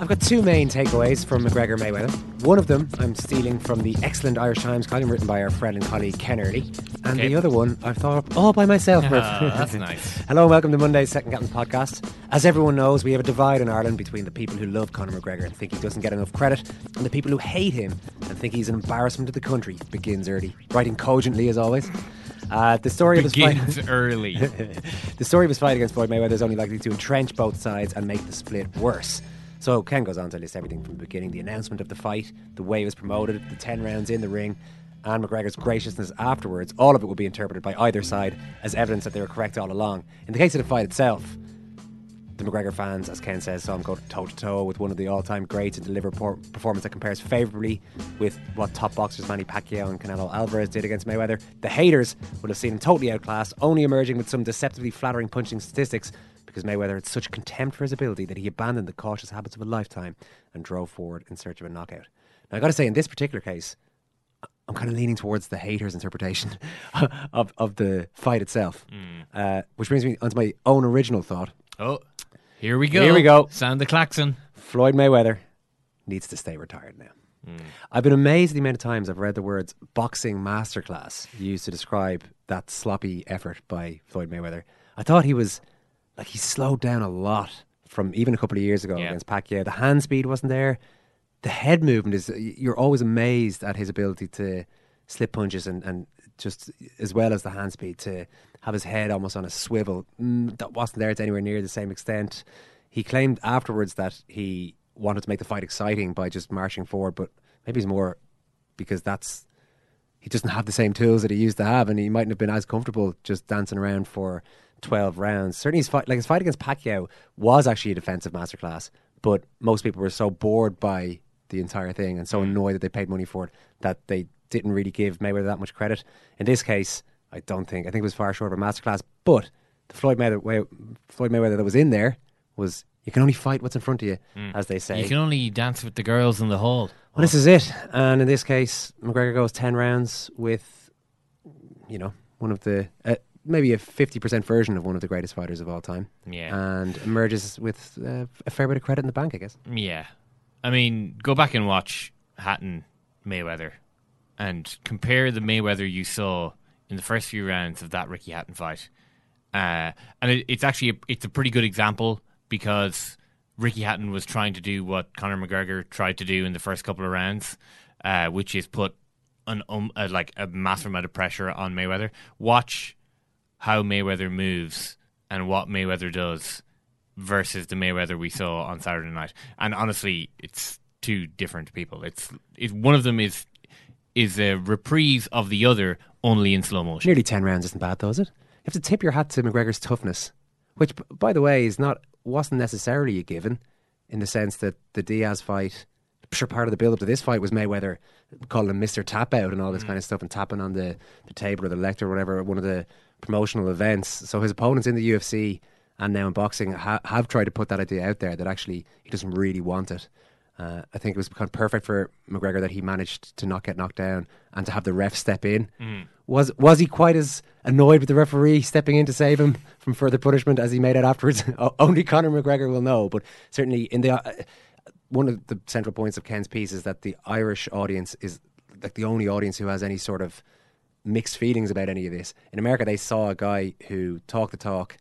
I've got two main takeaways from McGregor Mayweather. One of them I'm stealing from the excellent Irish Times column written by our friend and colleague Ken Early. And Okay. the other one I've thought up all by myself. Ah, that's nice. Hello and welcome to Monday's Second Captain's podcast. As everyone knows, we have a divide in Ireland between the people who love Conor McGregor and think he doesn't get enough credit, and the people who hate him and think he's an embarrassment to the country. Begins early, writing cogently as always. Uh, the story of his Begins fight. early. the story of his fight against Floyd Mayweather is only likely to entrench both sides and make the split worse. So Ken goes on to list everything from the beginning: the announcement of the fight, the way it was promoted, the ten rounds in the ring, and McGregor's graciousness afterwards. All of it will be interpreted by either side as evidence that they were correct all along. In the case of the fight itself, the McGregor fans, as Ken says, saw him go toe to toe with one of the all-time greats and deliver a performance that compares favourably with what top boxers Manny Pacquiao and Canelo Alvarez did against Mayweather. The haters would have seen him totally outclassed, only emerging with some deceptively flattering punching statistics because Mayweather had such contempt for his ability that he abandoned the cautious habits of a lifetime and drove forward in search of a knockout. Now, I got to say, in this particular case, I'm kind of leaning towards the haters' interpretation of, of the fight itself, uh, which brings me onto my own original thought. Oh, here we go. Here we go. Sound the klaxon. Floyd Mayweather needs to stay retired now. I've been amazed at the amount of times I've read the words boxing masterclass used to describe that sloppy effort by Floyd Mayweather. I thought he was like he slowed down a lot from even a couple of years ago Yeah. against Pacquiao. The hand speed wasn't there. The head movement is you're always amazed at his ability to slip punches and, and just as well as the hand speed to have his head almost on a swivel. Mm, that wasn't there to anywhere near the same extent. He claimed afterwards that he wanted to make the fight exciting by just marching forward, but maybe it's more because that's he doesn't have the same tools that he used to have, and he mightn't have been as comfortable just dancing around for twelve rounds. Certainly, his fight, like his fight against Pacquiao, was actually a defensive masterclass, but most people were so bored by the entire thing and so annoyed that they paid money for it that they didn't really give Mayweather that much credit. In this case, I don't think. I think it was far short of a masterclass, but the Floyd Mayweather, Floyd Mayweather that was in there was you can only fight what's in front of you, as they say. You can only dance with the girls in the hall. Well, this is it. And in this case, McGregor goes 10 rounds with, you know, one of the, uh, maybe a 50% version of one of the greatest fighters of all time. Yeah. And emerges with uh, a fair bit of credit in the bank, I guess. Yeah. I mean, go back and watch Hatton Mayweather and compare the Mayweather you saw in the first few rounds of that Ricky Hatton fight. Uh, and it, it's actually a, it's a pretty good example because Ricky Hatton was trying to do what Conor McGregor tried to do in the first couple of rounds, uh, which is put an um, uh, like a massive amount of pressure on Mayweather. Watch how Mayweather moves and what Mayweather does versus the Mayweather we saw on Saturday night. And honestly, it's two different people. It's it, one of them is is a reprise of the other, only in slow motion. Nearly 10 rounds isn't bad, though, is it? You have to tip your hat to McGregor's toughness, which, by the way, is not wasn't necessarily a given in the sense that the Diaz fight, sure, part of the build up to this fight was Mayweather calling him Mr. Tap Out and all this mm. kind of stuff and tapping on the, the table or the lector or whatever one of the promotional events. So his opponents in the UFC and now in boxing ha- have tried to put that idea out there that actually he doesn't really want it. Uh, I think it was kind of perfect for McGregor that he managed to not get knocked down and to have the ref step in. Was was he quite as annoyed with the referee stepping in to save him from further punishment as he made out afterwards? Only Conor McGregor will know. But certainly, in the uh, one of the central points of Ken's piece is that the Irish audience is like the only audience who has any sort of mixed feelings about any of this. In America, they saw a guy who talked the talk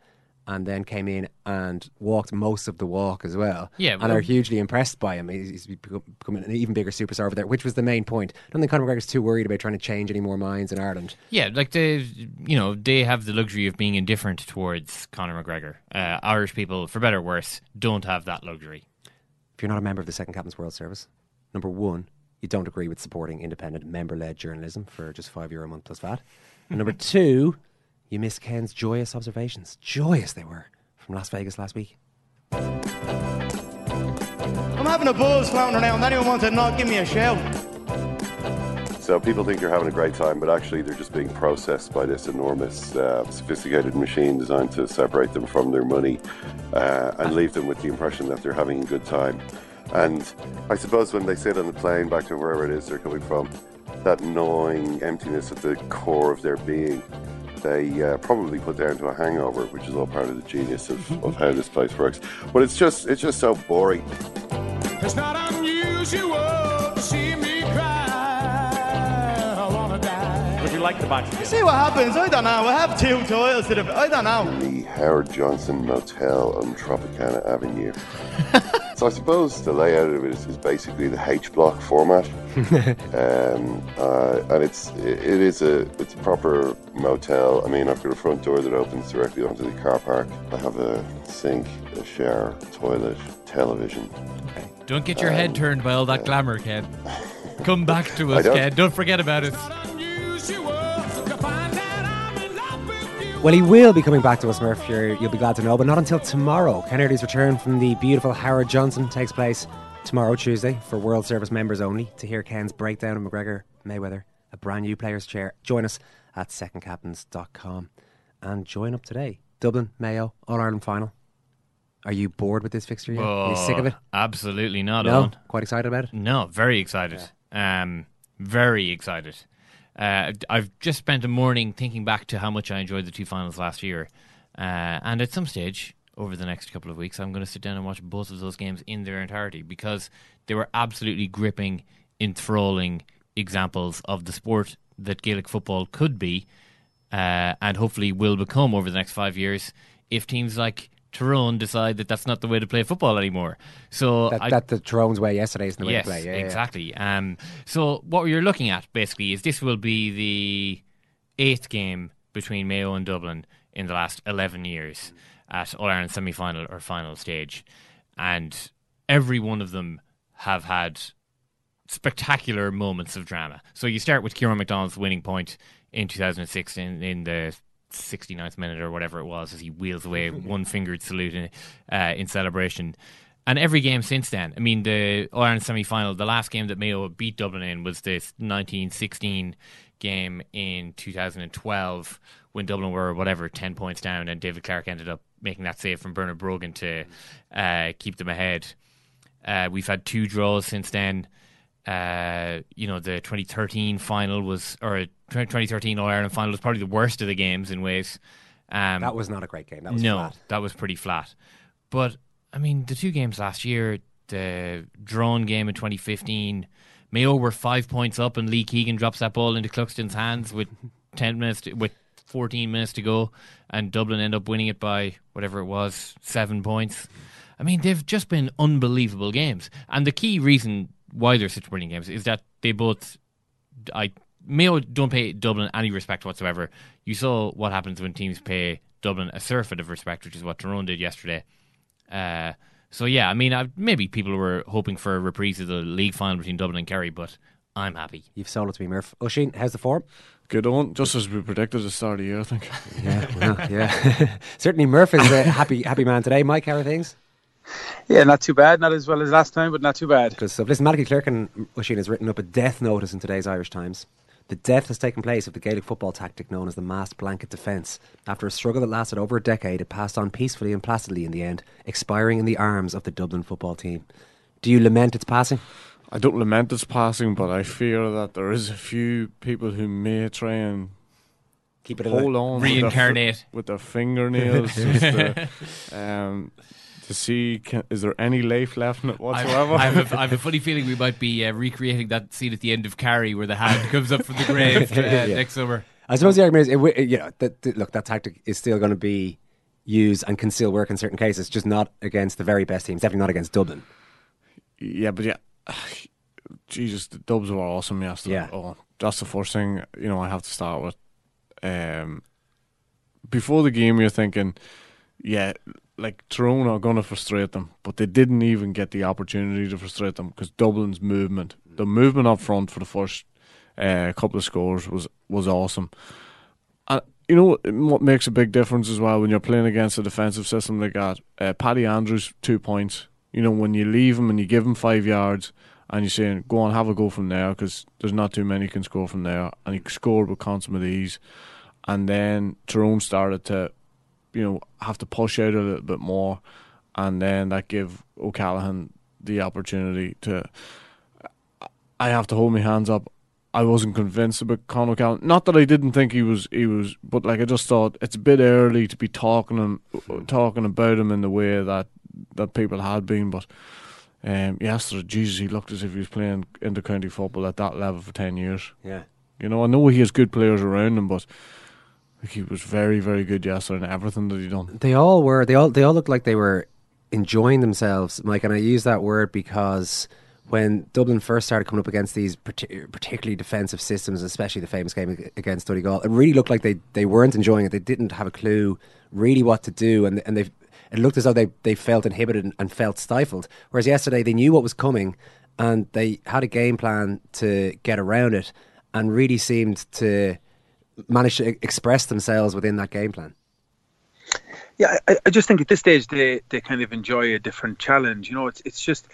and then came in and walked most of the walk as well. Yeah, and well- are hugely impressed by him. He's he's becoming an even bigger superstar over there, which was the main point. I don't think Conor McGregor's too worried about trying to change any more minds in Ireland. Yeah, like they, you know, they have the luxury of being indifferent towards Conor McGregor. Uh, Irish people, for better or worse, don't have that luxury. If you're not a member of the Second Captain's World Service, number one, you don't agree with supporting independent member-led journalism for just five euro a month plus VAT. And number two, you miss Ken's joyous observations. Joyous they were from Las Vegas last week. I'm having a buzz floating around. Anyone want to knock? Give me a shout. So people think you're having a great time, but actually they're just being processed by this enormous, uh, sophisticated machine designed to separate them from their money uh, and leave them with the impression that they're having a good time. And I suppose when they sit on the plane back to wherever it is they're coming from, that gnawing emptiness at the core of their being, they uh, probably put down to a hangover, which is all part of the genius of, of how this place works. But it's just it's just so boring. It's not unusual to see me cry. I wanna die. Would you like to match? See what happens. I don't know. I have two toilets. to the. I don't know. the Howard Johnson Motel on Tropicana Avenue. so I suppose the layout of it is, is basically the H block format, um, uh, and it's it is a it's a proper motel. I mean, I've got a front door that opens directly onto the car park. I have a sink, a shower, toilet, television. Don't get your head turned by all that glamour, Ken. Come back to us. Ken. Don't forget about it. Well, he will be coming back to us, Murph. You're, you'll be glad to know, but not until tomorrow. Ken Early's return from the beautiful Howard Johnson takes place tomorrow, Tuesday, for World Service members only. To hear Ken's breakdown of McGregor Mayweather, a brand new player's chair, join us at secondcaptains.com and join up today. Dublin, Mayo, All Ireland final. Are you bored with this fixture yet? Are you sick of it? Oh, Absolutely not, No? Eoin. Quite excited about it? No, very excited. Um, very excited. Uh, I've just spent a morning thinking back to how much I enjoyed the two finals last year, uh, and at some stage over the next couple of weeks, I'm going to sit down and watch both of those games in their entirety because they were absolutely gripping, enthralling examples of the sport that Gaelic football could be, uh, and hopefully will become over the next five years if teams like Tyrone decide that that's not the way to play football anymore. So That, I, that the Tyrone's way yesterday isn't the way yes, to play. Yeah, yeah, yeah. exactly. Um, so what you're looking at basically is this will be the eighth game between Mayo and Dublin in the last 11 years at All Ireland semi final or final stage. And every one of them have had spectacular moments of drama. So you start with Ciarán McDonald's winning point in 2006 in, in the 69th minute or whatever it was as he wheels away one fingered salute in, uh, in celebration. And every game since then, I mean, the All Ireland semi final, the last game that Mayo beat Dublin in was this 1916 game in 2012 when Dublin were, whatever, 10 points down and David Clarke ended up making that save from Bernard Brogan to uh, keep them ahead. Uh, we've had two draws since then. Uh, you know, the 2013 final was, or 2013 All Ireland final was probably the worst of the games in ways. Um, That was not a great game. That was no, flat. that was pretty flat. But I mean, the two games last year, the drawn game in 2015, Mayo were five points up, and Lee Keegan drops that ball into Cluxton's hands with 10 minutes, to, with 14 minutes to go, and Dublin end up winning it by whatever it was, seven points. I mean, they've just been unbelievable games, and the key reason why they're such brilliant games is that they both, I Mayo don't pay Dublin any respect whatsoever. You saw what happens when teams pay Dublin a surfeit of respect, which is what Tyrone did yesterday. Uh, so yeah, I mean, I, maybe people were hoping for a reprise of the league final between Dublin and Kerry, but I'm happy. You've sold it to me, Murph. Oisin, how's the form? Good on, just as we predicted at the start of the year, I think. Yeah, well, yeah. Certainly, Murph is a happy, happy man today. Mike, how are things? Yeah, not too bad. Not as well as last time, but not too bad. Good stuff. Listen, Malachy Clerkin Oisin has written up a death notice in today's Irish Times. The death has taken place of the Gaelic football tactic known as the massed blanket defence. After a struggle that lasted over a decade, it passed on peacefully and placidly in the end, expiring in the arms of the Dublin football team. Do you lament its passing? I don't lament its passing, but I fear that there is a few people who may try and keep it hold on, reincarnate with their, with their fingernails, just to, um, to see can, is there any life left in it whatsoever. I have, a, I have a funny feeling we might be uh, recreating that scene at the end of Carrie where the hand comes up from the grave uh, Yeah. next summer. I suppose the argument is, it, wi- you know, that, that- look, that tactic is still going to be used and can still work in certain cases, just not against the very best teams. Definitely not against Dublin. Yeah, but yeah, Jesus, the Dubs were awesome yesterday. Yeah. Oh, that's the first thing you know I have to start with. Um, before the game, you're thinking, yeah, like Tyrone are going to frustrate them, but they didn't even get the opportunity to frustrate them because Dublin's movement, the movement up front for the first uh, couple of scores was was awesome. And you know what- what makes a big difference as well when you're playing against a defensive system like that. Uh, Paddy Andrews, two points. You know when you leave him and you give him five yards, and you're saying go on have a go from there because there's not too many can score from there, and he scored with consummate ease. And then Tyrone started to, you know, have to push out a little bit more, and then that give O'Callaghan the opportunity to. I have to hold my hands up. I wasn't convinced about Conor O'Callaghan. Not that I didn't think he was, he was, but like I just thought it's a bit early to be talking him, talking about him in the way that that people had been. But um, yesterday, Jesus, he looked as if he was playing inter-county football at that level for ten years. Yeah. You know, I know he has good players around him, but like, he was very, very good yesterday in everything that he done. They all were. They all. They all looked like they were enjoying themselves, Mike. And I use that word because when Dublin first started coming up against these particularly defensive systems, especially the famous game ag- against Donegal, it really looked like they, they weren't enjoying it. They didn't have a clue really what to do, and and they it looked as though they they felt inhibited and, and felt stifled. Whereas yesterday they knew what was coming, and they had a game plan to get around it, and really seemed to manage to express themselves within that game plan. Yeah, I, I just think at this stage they, they kind of enjoy a different challenge. You know, it's it's just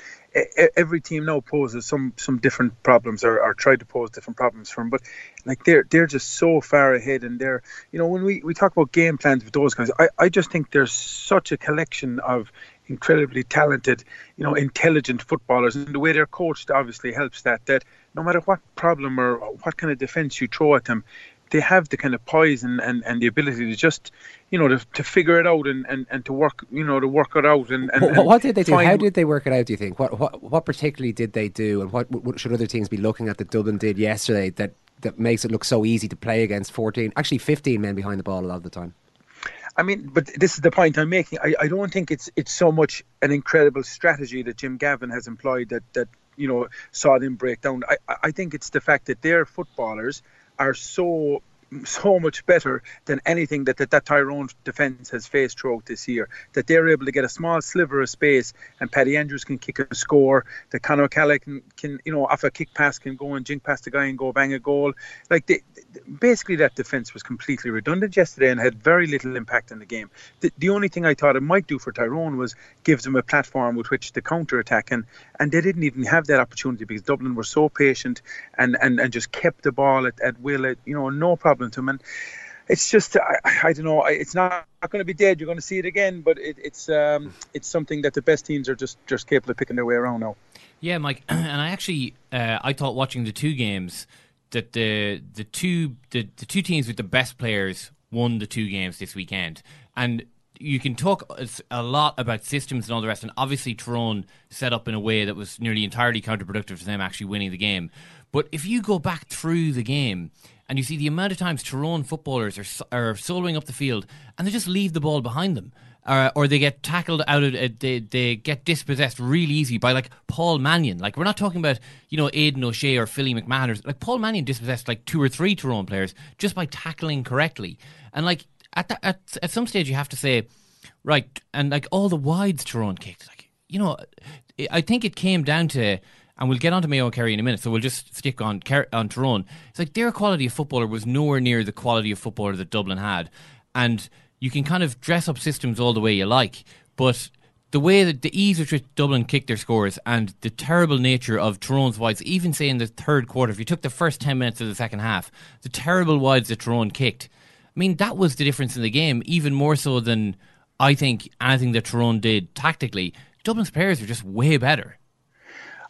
every team now poses some some different problems or, or try to pose different problems for them. But like they're they're just so far ahead, and they're you know when we, we talk about game plans with those guys, I, I just think there's such a collection of incredibly talented, you know, intelligent footballers, and the way they're coached obviously helps that. That no matter what problem or what kind of defense you throw at them, they have the kind of poise and, and, and the ability to just, you know, to, to figure it out and, and, and to work, you know, to work it out. And, and, what, what did they do? How did they work it out? Do you think? What what what particularly did they do, and what, what should other teams be looking at that Dublin did yesterday that that makes it look so easy to play against fourteen, actually fifteen men behind the ball a lot of the time? I mean, but this is the point I'm making. I, I don't think it's it's so much an incredible strategy that Jim Gavin has employed that that you know saw them break down. I I- think it's the fact that their footballers are so so much better than anything that, that that Tyrone defence has faced throughout this year. That they're able to get a small sliver of space, and Paddy Andrews can kick a score. That Conor O'Callaghan can, can you know off a kick pass can go and jink past the guy and go bang a goal. Like they, basically that defence was completely redundant yesterday and had very little impact on the game. The, the only thing I thought it might do for Tyrone was give them a platform with which to counter attack, and and they didn't even have that opportunity because Dublin were so patient and and, and just kept the ball at, at will, at, you know, no problem to them. And it's just I, I don't know, it's not, not going to be dead. You're going to see it again, but it, it's um, it's something that the best teams are just just capable of picking their way around now. Yeah, Mike, and I actually uh, I thought watching the two games that the the two the, the two teams with the best players won the two games this weekend, and you can talk a lot about systems and all the rest, and obviously Tyrone set up in a way that was nearly entirely counterproductive to them actually winning the game. But if you go back through the game and you see the amount of times Tyrone footballers are are soloing up the field and they just leave the ball behind them. Uh, or they get tackled out of uh, they they get dispossessed really easy by like Paul Mannion. Like we're not talking about you know Aidan O'Shea or Philly McMahon. Or, like Paul Mannion dispossessed like two or three Tyrone players just by tackling correctly. And like at at at some stage you have to say right and like all the wides Tyrone kicked. Like you know, I think it came down to and we'll get on to Mayo and Kerry in a minute, so we'll just stick on on Tyrone. It's like their quality of footballer was nowhere near the quality of footballer that Dublin had, and you can kind of dress up systems all the way you like, but the way that the ease with which Dublin kicked their scores and the terrible nature of Tyrone's wides, even say in the third quarter, if you took the first 10 minutes of the second half, the terrible wides that Tyrone kicked, I mean, that was the difference in the game, even more so than I think anything that Tyrone did tactically. Dublin's players were just way better.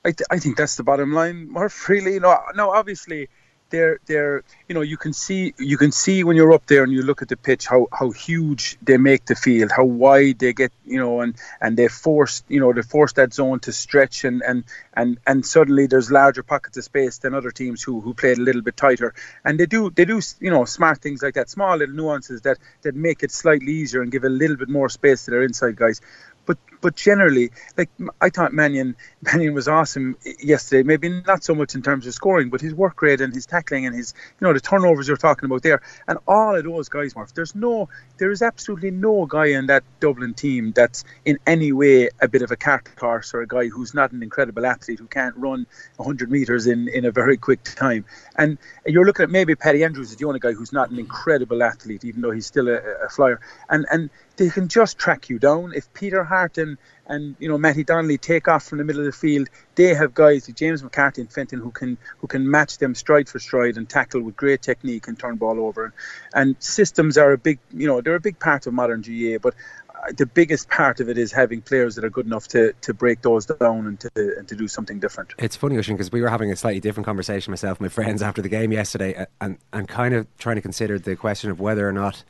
I, th- I think that's the bottom line. Murph, really, no, no. Obviously, they're they're you know you can see you can see when you're up there and you look at the pitch how how huge they make the field, how wide they get, you know, and and they force you know they force that zone to stretch and and and and suddenly there's larger pockets of space than other teams who who played a little bit tighter, and they do they do you know smart things like that, small little nuances that that make it slightly easier and give a little bit more space to their inside guys but but generally, like I thought Mannion Mannion was awesome yesterday. Maybe not so much in terms of scoring, but his work rate and his tackling and his you know the turnovers you're talking about there, and all of those guys, Murph. There's no, there is absolutely no guy in that Dublin team that's in any way a bit of a cart horse or a guy who's not an incredible athlete who can't run 100 meters in in a very quick time. And you're looking at maybe Paddy Andrews is the only guy who's not an incredible athlete, even though he's still a, a flyer. And and they can just track you down. If Peter Harte and, and you know Mattie Donnelly take off from the middle of the field, they have guys like James McCarthy and Fenton who can who can match them stride for stride and tackle with great technique and turn ball over. And systems are a big you know they're a big part of modern GAA, but uh, the biggest part of it is having players that are good enough to, to break those down and to and to do something different. It's funny, Oisin, because we were having a slightly different conversation myself and my friends after the game yesterday, and and kind of trying to consider the question of whether or not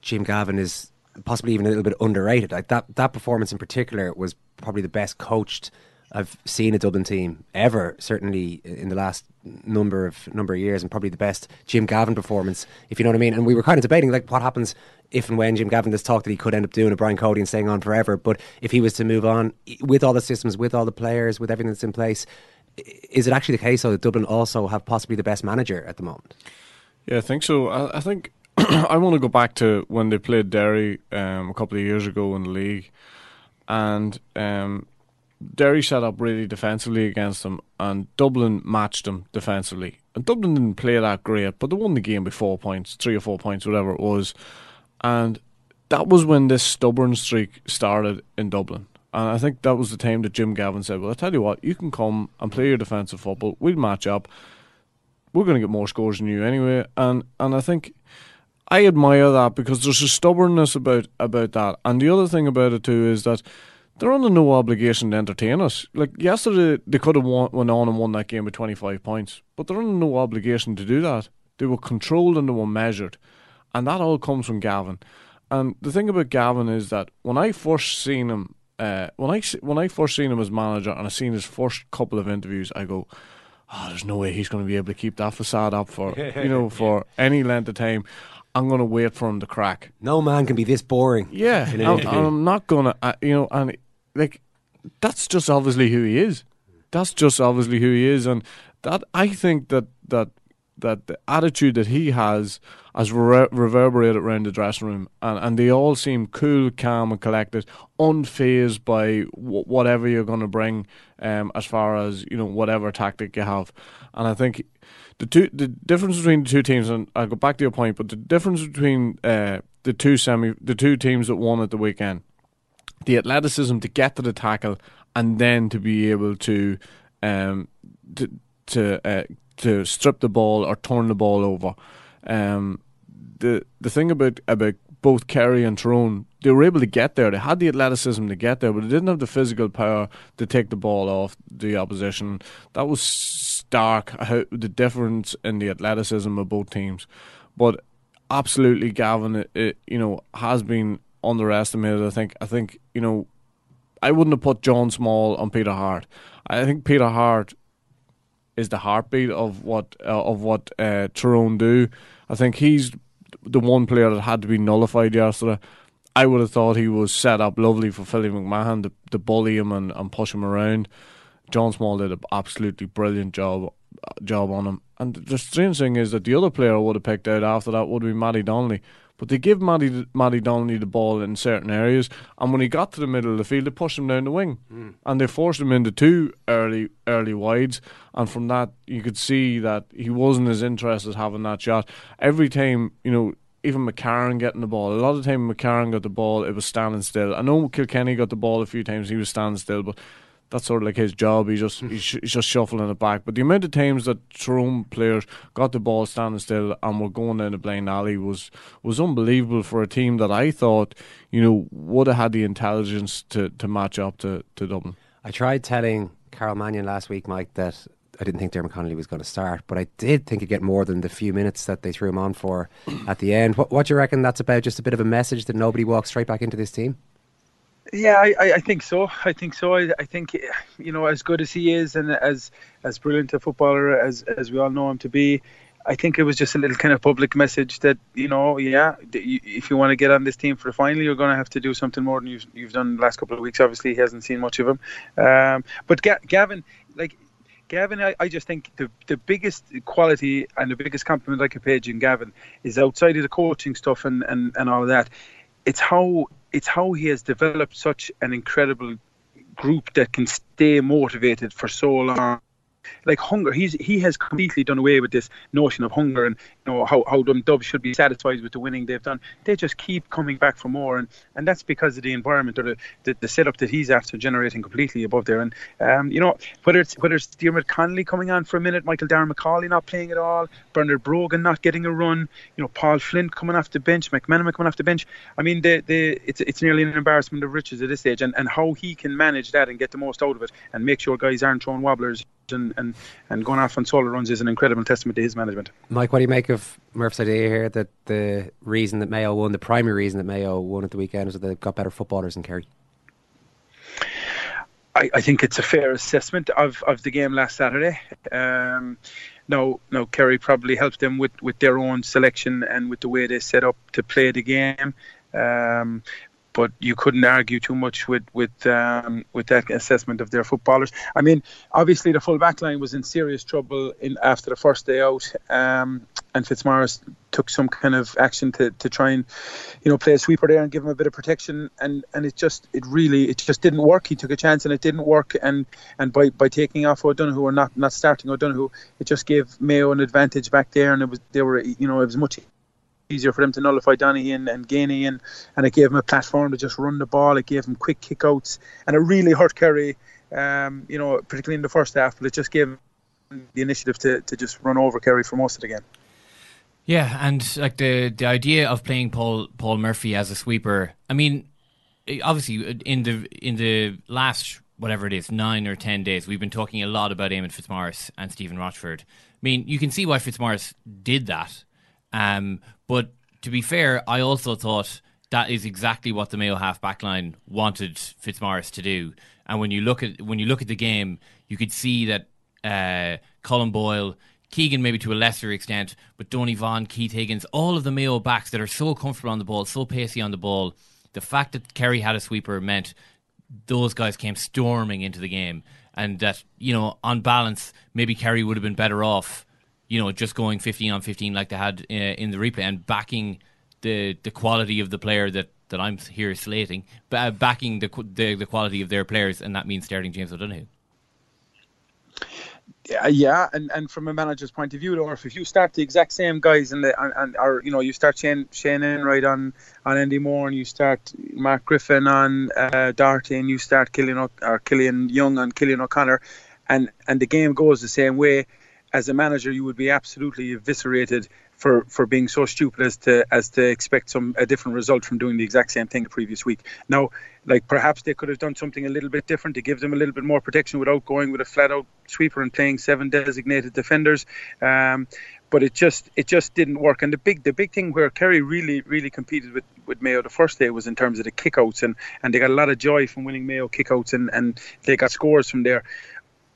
Jim Gavin is possibly even a little bit underrated. Like that that performance in particular was probably the best coached I've seen a Dublin team ever. Certainly in the last number of number of years, and probably the best Jim Gavin performance, if you know what I mean. And we were kind of debating like what happens if and when Jim Gavin does talk that he could end up doing a Brian Cody and staying on forever. But if he was to move on with all the systems, with all the players, with everything that's in place, is it actually the case though that Dublin also have possibly the best manager at the moment? Yeah, I think so. I, I think I want to go back to when they played Derry um, a couple of years ago in the league, and um, Derry set up really defensively against them, and Dublin matched them defensively. And Dublin didn't play that great, but they won the game by four points, three or four points, whatever it was. And that was when this stubborn streak started in Dublin. And I think that was the time that Jim Gavin said, Well, I tell you what, you can come and play your defensive football. We'll match up. We're going to get more scores than you anyway. And and I think I admire that because there's a stubbornness about about that. And the other thing about it too is that they're under no obligation to entertain us. Like yesterday, they could have won, went on and won that game with 25 points, but they're under no obligation to do that. They were controlled and they were measured, and that all comes from Gavin. And the thing about Gavin is that when I first seen him, uh, when I when I first seen him as manager and I seen his first couple of interviews, I go, "Oh, there's no way he's going to be able to keep that facade up for you know for any length of time." I'm going to wait for him to crack. No man can be this boring. Yeah, I'm, I'm, not going to, uh, you know, and like that's just obviously who he is. That's just obviously who he is, and that I think that that that the attitude that he has has re- reverberated around the dressing room, and, and they all seem cool, calm, and collected, unfazed by w- whatever you're going to bring, um, as far as you know whatever tactic you have, and I think the two the difference between the two teams, and I'll go back to your point, but the difference between uh, the two semi the two teams that won at the weekend, the athleticism to get to the tackle and then to be able to um to to uh, to strip the ball or turn the ball over. Um, the the thing about about both Kerry and Tyrone, they were able to get there. They had the athleticism to get there, but they didn't have the physical power to take the ball off the opposition. That was stark how the difference in the athleticism of both teams. But absolutely, Gavin, it, it, you know, has been underestimated. I think. I think you know, I wouldn't have put John Small on Peter Harte. I think Peter Harte is the heartbeat of what uh, of what uh, Tyrone do. I think he's the one player that had to be nullified yesterday. I would have thought he was set up lovely for Philly McMahon to, to bully him and, and push him around. John Small did an absolutely brilliant job job on him. And the strange thing is that the other player I would have picked out after that would be Mattie Donnelly. But they give Mattie, Mattie Donnelly the ball in certain areas. And when he got to the middle of the field, they pushed him down the wing. Mm. And they forced him into two early early wides. And from that, you could see that he wasn't as interested having that shot. Every time, you know, even McCarron getting the ball. A lot of the time McCarron got the ball, it was standing still. I know Kilkenny got the ball a few times, he was standing still, but that's sort of like his job. He just he's, just shuffling it back. But the amount of times that Tyrone players got the ball standing still and were going down the blind alley was was unbelievable for a team that I thought you know would have had the intelligence to, to match up to, to Dublin. I tried telling Carol Mannion last week, Mike, that I didn't think Diarmuid Connolly was going to start, but I did think he'd get more than the few minutes that they threw him on for at the end. What, what do you reckon that's about? Just a bit of a message that nobody walks straight back into this team? Yeah, I, I, think so. I think so. I, I think you know, as good as he is, and as as brilliant a footballer as as we all know him to be, I think it was just a little kind of public message that you know, yeah, if you want to get on this team for the final, you're going to have to do something more than you've you've done the last couple of weeks. Obviously, he hasn't seen much of him, um, but Ga- Gavin, like Gavin, I, I, just think the the biggest quality and the biggest compliment I could pay Jim Gavin is outside of the coaching stuff and, and, and all of that. It's how it's how he has developed such an incredible group that can stay motivated for so long like hunger. He's he has completely done away with this notion of hunger and you know how how them should be satisfied with the winning they've done. They just keep coming back for more, and, and that's because of the environment or the, the, the setup that he's after generating completely above there. And um, you know whether it's whether it's Diarmuid Connolly coming on for a minute, Michael Darragh Macauley not playing at all, Bernard Brogan not getting a run, you know Paul Flynn coming off the bench, McManamon coming off the bench. I mean, the the it's it's nearly an embarrassment of riches at this stage, and and how he can manage that and get the most out of it and make sure guys aren't throwing wobblers and, and, and going off on solo runs is an incredible testament to his management. Mike, what do you make of Murph's idea here that the reason that Mayo won, the primary reason that Mayo won at the weekend, is that they've got better footballers in Kerry? I, I think it's a fair assessment of, of the game last Saturday. Um, no, no, Kerry probably helped them with, with their own selection and with the way they set up to play the game. Um, but you couldn't argue too much with with um, with that assessment of their footballers. I mean, obviously the full back line was in serious trouble in after the first day out, um, and Fitzmaurice took some kind of action to, to try and you know play a sweeper there and give him a bit of protection, and, and it just it really it just didn't work. He took a chance and it didn't work, and and by, by taking off O'Donoghue or not not starting O'Donoghue, it just gave Mayo an advantage back there, and it was they were you know it was much easier for them to nullify Donaghy and, and Geaney and, and it gave them a platform to just run the ball. It gave them quick kickouts and it really hurt Kerry, um, you know, particularly in the first half, but it just gave the initiative to, to just run over Kerry for most of the game. Yeah, and like the the idea of playing Paul Paul Murphy as a sweeper. I mean, obviously in the in the last whatever it is nine or ten days, we've been talking a lot about Eamon Fitzmaurice and Stephen Rochford. I mean, you can see why Fitzmaurice did that um, but to be fair, I also thought that is exactly what the Mayo half backline wanted Fitzmaurice to do. And when you look at when you look at the game, you could see that uh, Colm Boyle, Keegan maybe to a lesser extent, but Donny Vaughan, Keith Higgins, all of the Mayo backs that are so comfortable on the ball, so pacey on the ball. The fact that Kerry had a sweeper meant those guys came storming into the game, and that you know on balance maybe Kerry would have been better off you know, just going 15 on 15 like they had uh, in the replay and backing the the quality of the player that, that I'm here slating, uh, backing the, the, the quality of their players, and that means starting James O'Donoghue. Yeah, and, and from a manager's point of view, though, if you start the exact same guys and the and, and or you know you start Shane Shane Enright on on Andy Moran and you start Mark Griffin on uh, Doherty and you start Killian o- or Killian Young on Killian O'Connor, and and the game goes the same way as a manager, you would be absolutely eviscerated for, for being so stupid as to as to expect some a different result from doing the exact same thing the previous week. Now, like perhaps they could have done something a little bit different to give them a little bit more protection without going with a flat out sweeper and playing seven designated defenders. Um, but it just it just didn't work. And the big the big thing where Kerry really really competed with, with Mayo the first day was in terms of the kickouts and, and they got a lot of joy from winning Mayo kickouts and, and they got scores from there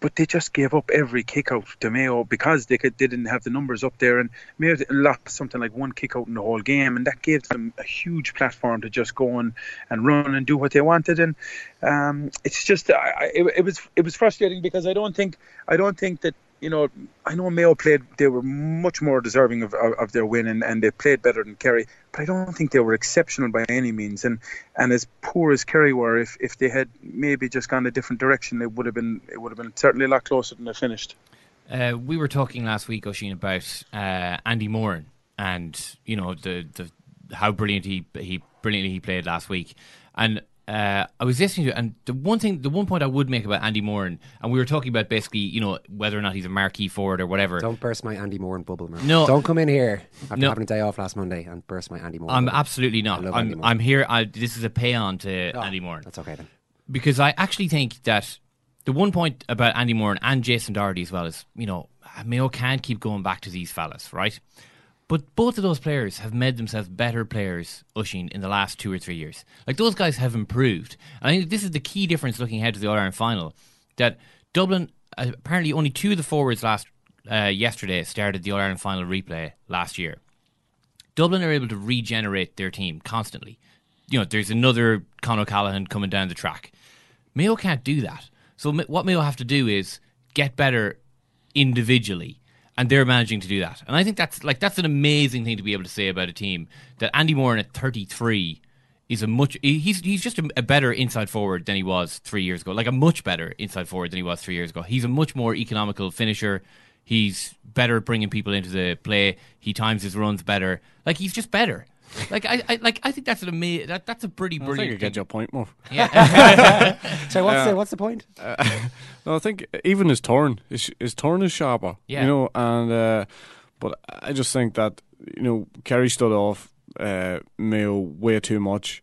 but they just gave up every kick out to Mayo because they could, they didn't have the numbers up there, and Mayo lost something like one kick out in the whole game, and that gave them a huge platform to just go and, and run and do what they wanted, and um, it's just I, it, it was it was frustrating because I don't think I don't think that you know, I know Mayo played; they were much more deserving of, of, of their win, and, and they played better than Kerry. But I don't think they were exceptional by any means. And and as poor as Kerry were, if, if they had maybe just gone a different direction, it would have been it would have been certainly a lot closer than they finished. Uh, we were talking last week, Oisin, about uh, Andy Moran and you know the the how brilliant he he brilliantly he played last week, and uh, I was listening to it, and the one thing, the one point I would make about Andy Moran, and we were talking about basically, you know, whether or not he's a marquee forward or whatever. Don't burst my Andy Moran bubble, man. No. Don't come in here after No. having a day off last Monday and burst my Andy Moran. I'm bubble. absolutely not. I'm. I'm here. I, this is a pay on to Oh, Andy Moran. That's okay then. because I actually think that the one point about Andy Moran and Jason Doherty as well is, you know, Mayo can't keep going back to these fellas, right? But both of those players have made themselves better players, Oisin, in the last two or three years. Like those guys have improved. And I think this is the key difference looking ahead to the All Ireland final. That Dublin, uh, apparently only two of the forwards last uh, yesterday started the All Ireland final replay last year. Dublin are able to regenerate their team constantly. You know, there's another Conor Callahan coming down the track. Mayo can't do that. So what Mayo have to do is get better individually, and they're managing to do that. And I think that's like that's an amazing thing to be able to say about a team that Andy Moran at 33 is a much he's he's just a, better inside forward than he was three years ago. Like a much better inside forward than he was three years ago. He's a much more economical finisher. He's better at bringing people into the play. He times his runs better. Like he's just better. Like I, I like I think that's an amazing that, that's a pretty I think brilliant. I get your point more. Yeah. So what's Uh, the what's the point? no, I think even his turn, his, his turn is sharper. Yeah. You know, and uh, but I just think that you know Kerry stood off uh, Mayo way too much.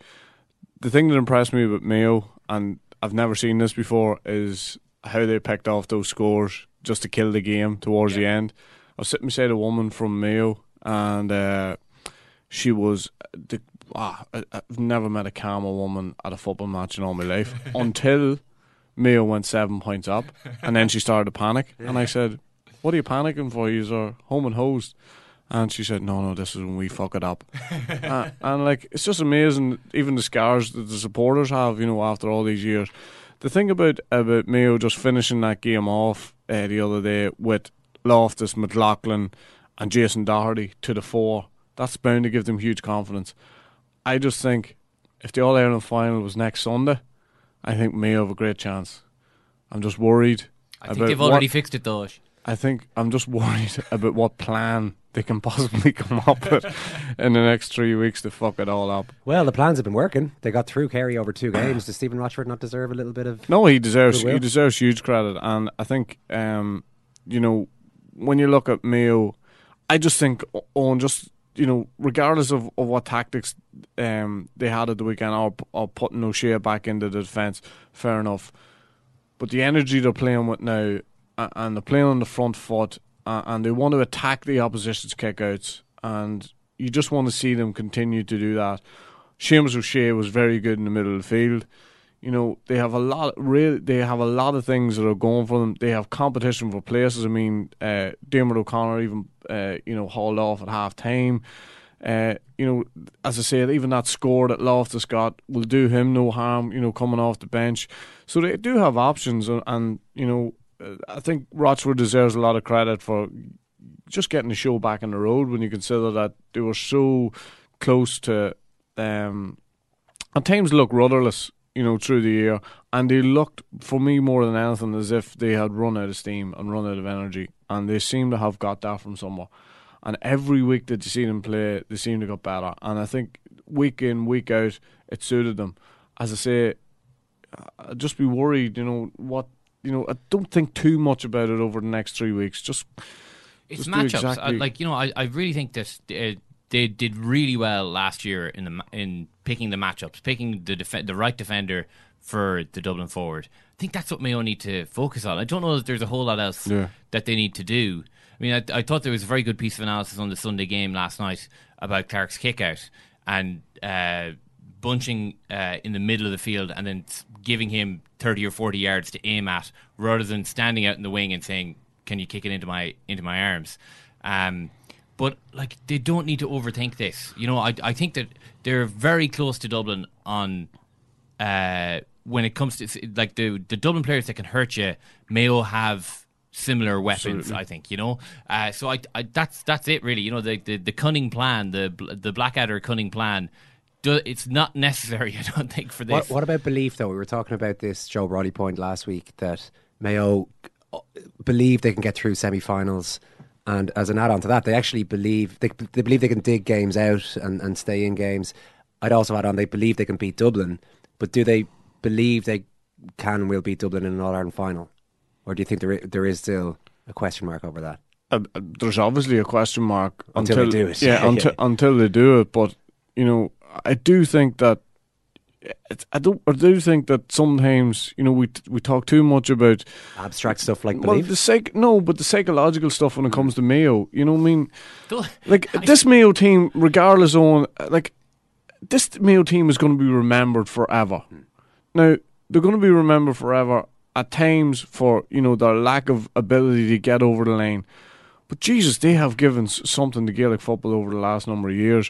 The thing that impressed me about Mayo, and I've never seen this before, is how they picked off those scores just to kill the game towards the end. I was sitting beside a woman from Mayo, and uh, she was the. Ah, I, I've never met a calmer woman at a football match in all my life until Mayo went seven points up, and then she started to panic. And I said, "What are you panicking for? You're home and hosed." And she said, "No, no, this is when we fuck it up." uh, and like, it's just amazing, even the scars that the supporters have, you know, after all these years. The thing about about Mayo just finishing that game off uh, the other day with Loftus, McLaughlin, and Jason Doherty to the fore, that's bound to give them huge confidence. I just think if the All Ireland final was next Sunday, I think Mayo have a great chance. I'm just worried. I think they've already what- fixed it though. I think I'm just worried about what plan they can possibly come up with in the next three weeks to fuck it all up. Well, the plans have been working. They got through Kerry over two games. Does Stephen Rochford not deserve a little bit of? No, he deserves Goodwill. he deserves huge credit, and I think um, you know when you look at Mayo, I just think on just you know regardless of, of what tactics um, they had at the weekend, or, or putting O'Shea back into the defence, fair enough. But the energy they're playing with now, and they're playing on the front foot, and they want to attack the opposition's kickouts, and you just want to see them continue to do that. Seamus O'Shea was very good in the middle of the field. You know they have a lot. Really, they have a lot of things that are going for them. They have competition for places. I mean, uh, Diarmuid O'Connor even uh, you know hauled off at half time. Uh, you know, as I said, even that score that Loftus got will do him no harm. You know, coming off the bench, so they do have options, and, and you know, uh, I think Rochford deserves a lot of credit for just getting the show back on the road when you consider that they were so close to um, at times look rudderless, you know, through the year, and they looked for me more than anything as if they had run out of steam and run out of energy, and they seem to have got that from somewhere. And every week that you see them play, they seem to get better. And I think week in, week out, it suited them. As I say, I'd just be worried, you know, what, you know, I don't think too much about it over the next three weeks. Just, It's matchups. Exactly- like you know, I, I really think this uh, they did really well last year in the in picking the matchups, picking the def- the right defender for the Dublin forward. I think that's what Mayo need to focus on. I don't know that there's a whole lot else Yeah. that they need to do. I mean, I, I thought there was a very good piece of analysis on the Sunday game last night about Clarke's kickout and uh, bunching uh, in the middle of the field and then giving him 30 or 40 yards to aim at rather than standing out in the wing and saying, can you kick it into my into my arms? Um, but like they don't need to overthink this. You know, I I think that they're very close to Dublin on uh, when it comes to like the the Dublin players that can hurt you. Mayo have similar weapons. Absolutely. I think you know. Uh, so I, I that's that's it really. You know the the, the cunning plan, the the Blackadder cunning plan. Do, it's not necessary, I don't think, for this. What, what about belief, though? We were talking about this Joe Brolly point last week that Mayo uh, believe they can get through semi-finals, and as an add-on to that, they actually believe they, they believe they can dig games out and, and stay in games. I'd also add on they believe they can beat Dublin, but do they believe they can and will beat Dublin in an All Ireland final, or do you think there there is still a question mark over that? uh, uh, there's obviously a question mark Until they do it. Yeah, until until they do it. But you know, I do think that I don't. I do think that sometimes you know we we talk too much about Abstract stuff like well belief. the psych no, but the psychological stuff when it comes to Mayo. You know, what I mean, Don't- like this Mayo team, regardless on like this Mayo team is going to be remembered forever. Now they're going to be remembered forever at times for you know their lack of ability to get over the line. But Jesus, they have given something to Gaelic football over the last number of years.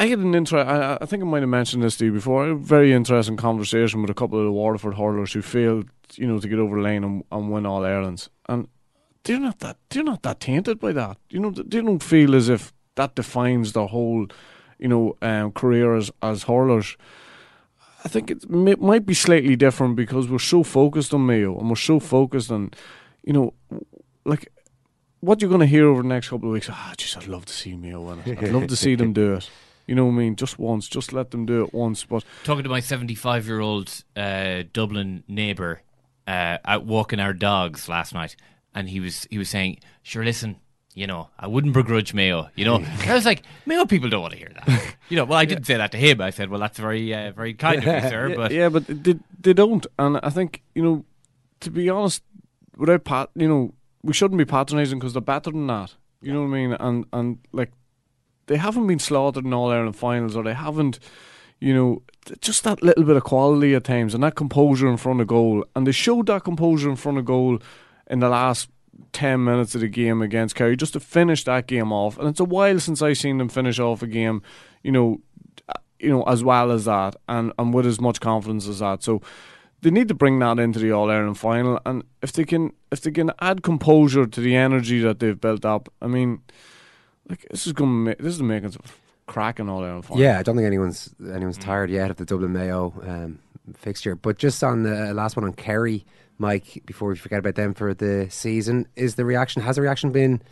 I had an interest. I, I think I might have mentioned this to you before. A very interesting conversation with a couple of the Waterford hurlers who failed, you know, to get over the line and, and win all Irelands. And they're not that they're not that tainted by that. You know, they don't feel as if that defines their whole, you know, um, career as as hurlers. I think it may, might be slightly different because we're so focused on Mayo and we're so focused on, you know, like what you're going to hear over the next couple of weeks. Ah, jeez, I'd love to see Mayo win it. I'd love to see them do it. You know what I mean? Just once, just let them do it once. But Talking to my 75 year old uh, Dublin neighbour uh, out walking our dogs last night, and he was he was saying, "Sure, listen, you know, I wouldn't begrudge Mayo." You know, I was like, "Mayo people don't want to hear that." You know, well, I didn't say that to him. I said, "Well, that's very uh, very kind of you, sir." yeah, But yeah, but they they don't, and I think you know, to be honest, without pat, you know, we shouldn't be patronising because they're better than that. You know what I mean? And and like they haven't been slaughtered in all Ireland finals, or they haven't, you know, just that little bit of quality at times and that composure in front of goal, and they showed that composure in front of goal in the last. 10 minutes of the game against Kerry just to finish that game off and it's a while since I've seen them finish off a game you know you know, as well as that, and, and with as much confidence as that. So they need to bring that into the All Ireland final, and if they can, if they can add composure to the energy that they've built up, I mean, like this is going, to make, this is making some cracking All Ireland final. Yeah, I don't think anyone's anyone's tired yet of the Dublin Mayo um, fixture. But just on the last one on Kerry, Mike, before we forget about them for the season, is the reaction has the reaction been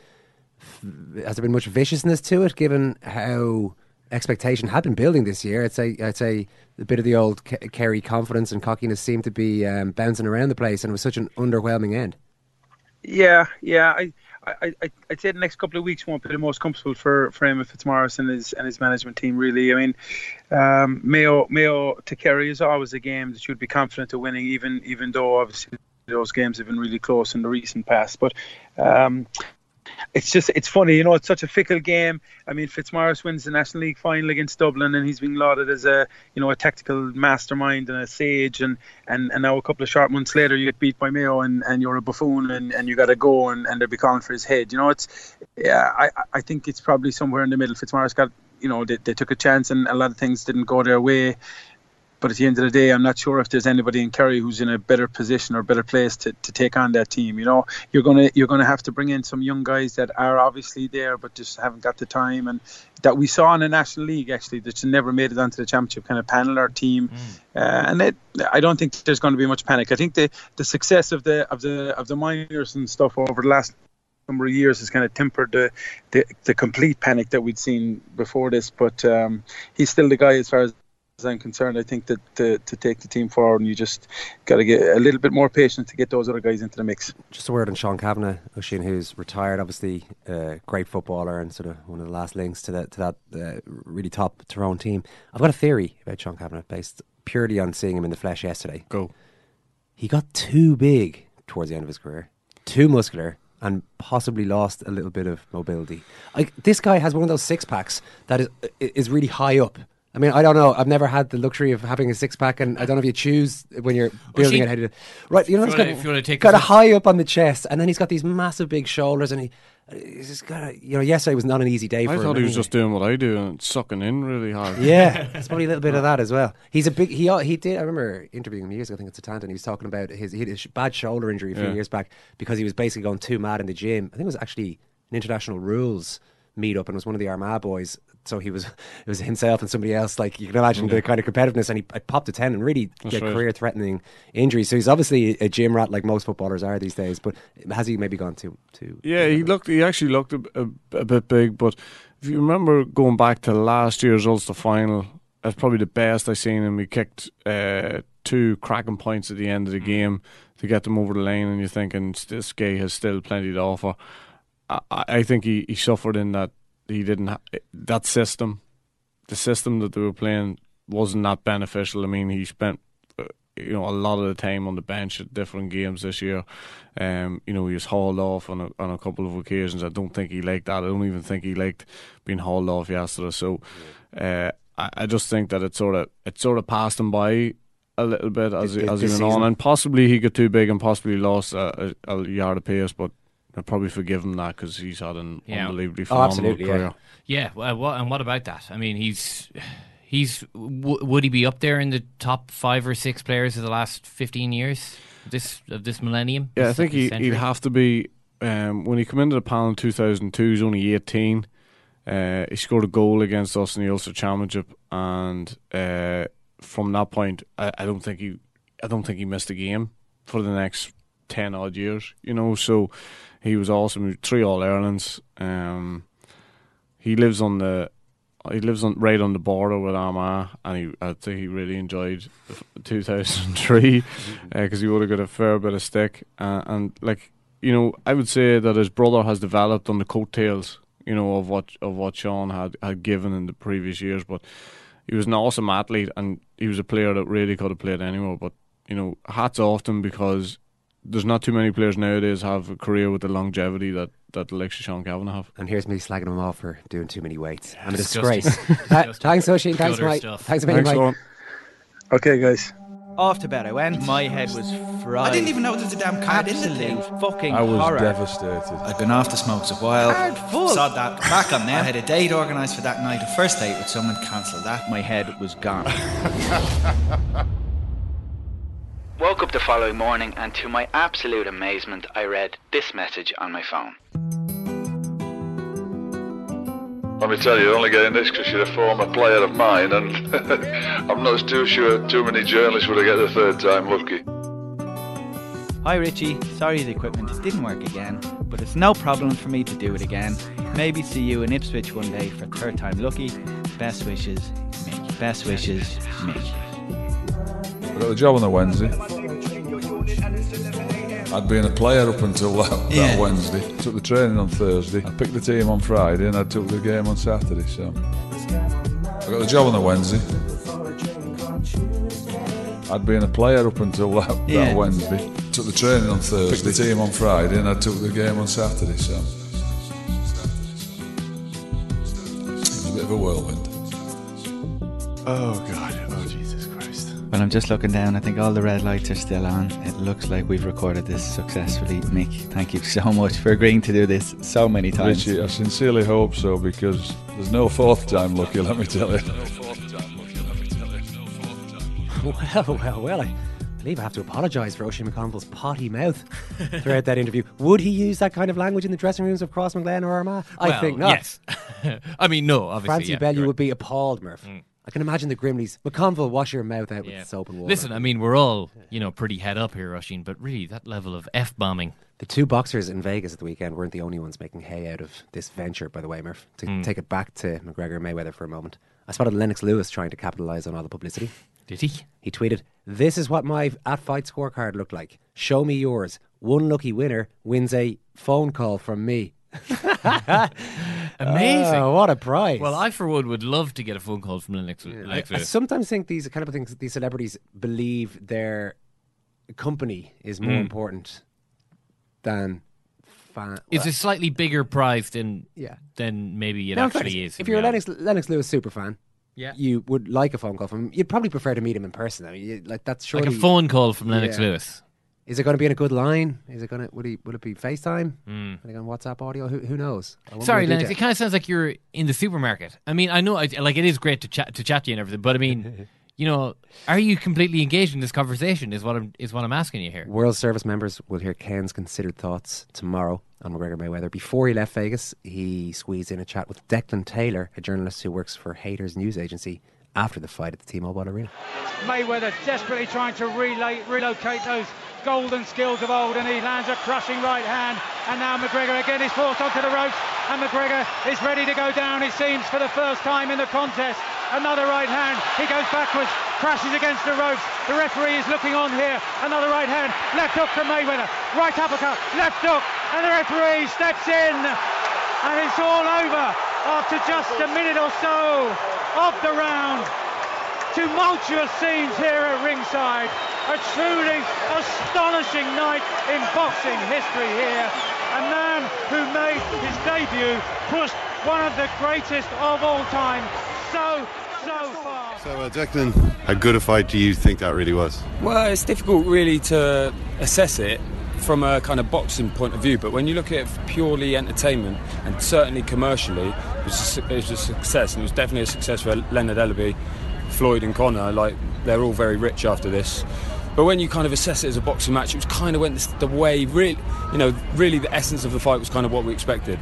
has there been much viciousness to it, given how expectation had been building this year? I'd say I'd say a bit of the old Ke- Kerry confidence and cockiness seemed to be um, bouncing around the place, and it was such an underwhelming end. Yeah, yeah. I, I, I, I'd say the next couple of weeks won't be the most comfortable for, for Eamonn Fitzmaurice and his and his management team. Really, I mean, um, Mayo Mayo to Kerry is always a game that you'd be confident of winning, even even though obviously those games have been really close in the recent past. But um, it's just it's funny, you know. It's such a fickle game. I mean, Fitzmaurice wins the National League final against Dublin, and he's being lauded as a you know a tactical mastermind and a sage. And and, and now a couple of short months later, you get beat by Mayo, and, and you're a buffoon, and, and you got to go, and, and they'll be calling for his head. You know, it's yeah. I I think it's probably somewhere in the middle. Fitzmaurice got you know they, they took a chance, and a lot of things didn't go their way. But at the end of the day, I'm not sure if there's anybody in Kerry who's in a better position or better place to, to take on that team. You know, you're gonna you're gonna have to bring in some young guys that are obviously there, but just haven't got the time, and that we saw in the National League actually that never made it onto the championship kind of panel or team. Uh, and it, I don't think there's going to be much panic. I think the the success of the of the of the minors and stuff over the last number of years has kind of tempered the, the, the complete panic that we'd seen before this. But um, he's still the guy as far as I'm concerned. I think that to, to take the team forward, and you just got to get a little bit more patient to get those other guys into the mix. Just a word on Sean Cavanagh, Oisin, who's retired, obviously a great footballer and sort of one of the last links to, the, to that uh, really top Tyrone team. I've got a theory about Sean Cavanagh based purely on seeing him in the flesh yesterday. Go. He got too big towards the end of his career, too muscular, and possibly lost a little bit of mobility. Like this guy has one of those six packs that is is really high up. I mean, I don't know. I've never had the luxury of having a six pack, and I don't know if you choose when you're building she- it. How to do Right, you know, If it's you got, if you wanna take got a high up on the chest, and then he's got these massive big shoulders, and he He's just gotta, you know, yesterday was not an easy day for I him. thought he was anyway. just doing what I do and sucking in really hard. Yeah, it's probably a little bit of that as well. He's a big. He uh, he did. I remember interviewing him years ago. I think it's a Atlanta, and he was talking about his he had a bad shoulder injury a few Yeah. years back because he was basically going too mad in the gym. I think it was actually an international rules meet up, and it was one of the Armagh boys. So he was it was himself and somebody else. Like you can imagine the kind of competitiveness, and he I popped a ten and really That's right. career threatening injury. So he's obviously a gym rat, like most footballers are these days. But has he maybe gone too too? Yeah, he looked. He actually looked a, a, a bit big, but if you remember going back to last year's Ulster final, that's probably the best I've seen him. He kicked uh, two cracking points at the end of the game to get them over the lane, and you're thinking this guy has still plenty to offer. I, I I think he, he suffered in that he didn't ha- that system, the system that they were playing wasn't that beneficial. I mean, he spent uh, you know a lot of the time on the bench at different games this year. Um, you know, he was hauled off on a, on a couple of occasions. I don't think he liked that. I don't even think he liked being hauled off yesterday. So, uh, I, I just think that it sort of it sort of passed him by a little bit as he, as he this went on, and possibly he got too big and possibly lost a, a, a yard of pace, but. I'd probably forgive him that because he's had an Yeah. unbelievably Oh, phenomenal absolutely, career. Yeah, well, what, and what about that? I mean, he's he's w- would he be up there in the top five or six players of the last fifteen years of this of this millennium? Yeah, I think he, century? he'd have to be. Um, when he came into the panel in 2002, he's only 18. Uh, he scored a goal against us in the Ulster Championship, and uh, from that point, I, I don't think he, I don't think he missed a game for the next ten odd years. You know, so he was awesome. Three All Irelands. Um, he lives on the. He lives on right on the border with Armagh, and he, I think he really enjoyed 2003 because he would have got a fair bit of stick. Uh, and like you know, I would say that his brother has developed on the coattails, you know, of what of what Sean had had given in the previous years. But he was an awesome athlete, and he was a player that really could have played anywhere. But you know, hats off to him because there's not too many players nowadays have a career with the longevity that that the likes of Sean Cavanagh have. And here's me slagging him off for doing too many weights. I'm a disgrace. uh, thanks, Oisin. Thanks, Mike. stuff. Thanks a million, Thanks, Mike. Eoin. Okay, guys. Off to bed I went. My head was fried. I didn't even know there was a damn card in the thing. Absolute fucking I was horror. devastated. I'd been off the smokes a while. Hard full. Saw that back on now. I had a date organised for that night. A first date with someone cancelled that. My head was gone. Woke up the following morning and to my absolute amazement, I read this message on my phone. Let me tell you, you're only getting this because you're a former player of mine, and I'm not too sure too many journalists would have get the third time lucky. Hi Richie, sorry the equipment didn't work again, but it's no problem for me to do it again. Maybe see you in Ipswich one day for third time lucky. Best wishes, Mick. Best wishes, Mick. I got the job on the Wednesday. I'd been a player up until that, that Yeah. Wednesday. Took the training on Thursday. I picked the team on Friday and I took the game on Saturday. So I got the job on the Wednesday. I'd been a player up until that, Yeah. that Wednesday. Took the training on Thursday. Picked the team on Friday and I took the game on Saturday. So it was a bit of a whirlwind. Oh God! Jesus Christ! Well, I'm just looking down. I think all the red lights are still on. It looks like we've recorded this successfully. Mick, thank you so much for agreeing to do this so many times. Richie, I sincerely hope so because there's no fourth time lucky, let me tell you. Well, well, well. I believe I have to apologise for Oisin McConville's potty mouth throughout that interview. Would he use that kind of language in the dressing rooms of Crossmaglen or Armagh? I Well, think not. Yes. I mean, no, obviously. Francie yeah, Bellew correct. would be appalled, Murph. Mm. I can imagine the Grimleys. McConville, wash your mouth out with soap and water. Listen, I mean, we're all you know pretty head up here, Rushing, but really that level of f bombing. The two boxers in Vegas at the weekend weren't the only ones making hay out of this venture, by the way, Murph. To Hmm. take it back to McGregor and Mayweather for a moment. I spotted Lennox Lewis trying to capitalise on all the publicity. Did he? He tweeted, This is what my at fight scorecard looked like. Show me yours. One lucky winner wins a phone call from me. Amazing. Oh, what a prize. Well, I for one would love to get a phone call from Lennox. I, I Lewis. sometimes think these kind of things, these celebrities believe their company is more Mm. important than fan. It's a slightly bigger prize than Yeah. than maybe it No, actually fairness, is. If you're a. Lennox, Lennox Lewis super fan, Yeah. you would like a phone call from him. You'd probably prefer to meet him in person. I mean, you, like that's like a phone call from Lennox Yeah. Lewis. Is it going to be in a good line? Is it going to? Would he? Would it be FaceTime? Mm. Are they going WhatsApp audio? Who, who knows? Sorry, go into Lennox. It kind of sounds like you're in the supermarket. I mean, I know, like, it is great to chat to chat to you and everything, but I mean, you know, are you completely engaged in this conversation? Is what I'm is what I'm asking you here. World Service members will hear Ken's considered thoughts tomorrow on McGregor Mayweather. Before he left Vegas, he squeezed in a chat with Declan Taylor, a journalist who works for Hayters News Agency, after the fight at the T-Mobile Arena. Mayweather desperately trying to relate, relocate those golden skills of old, and he lands a crushing right hand. And now McGregor again is forced onto the ropes, and McGregor is ready to go down. It seems for the first time in the contest. Another right hand. He goes backwards, crashes against the ropes. The referee is looking on here. Another right hand. Left hook from Mayweather. Right uppercut. Left hook, and the referee steps in, and it's all over after just a minute or so of the round tumultuous scenes here at ringside. A truly astonishing night in boxing history here. A man who made his debut pushed one of the greatest of all time so, so far. So, uh, Declan, how good a fight do you think that really was? Well, it's difficult really to assess it from a kind of boxing point of view, but when you look at it purely entertainment and certainly commercially, it was a, it was a success, and it was definitely a success for Leonard Ellerbe, Floyd, and Conor. Like they're all very rich after this. But when you kind of assess it as a boxing match, it was kind of went the way, really, you know, really the essence of the fight was kind of what we expected.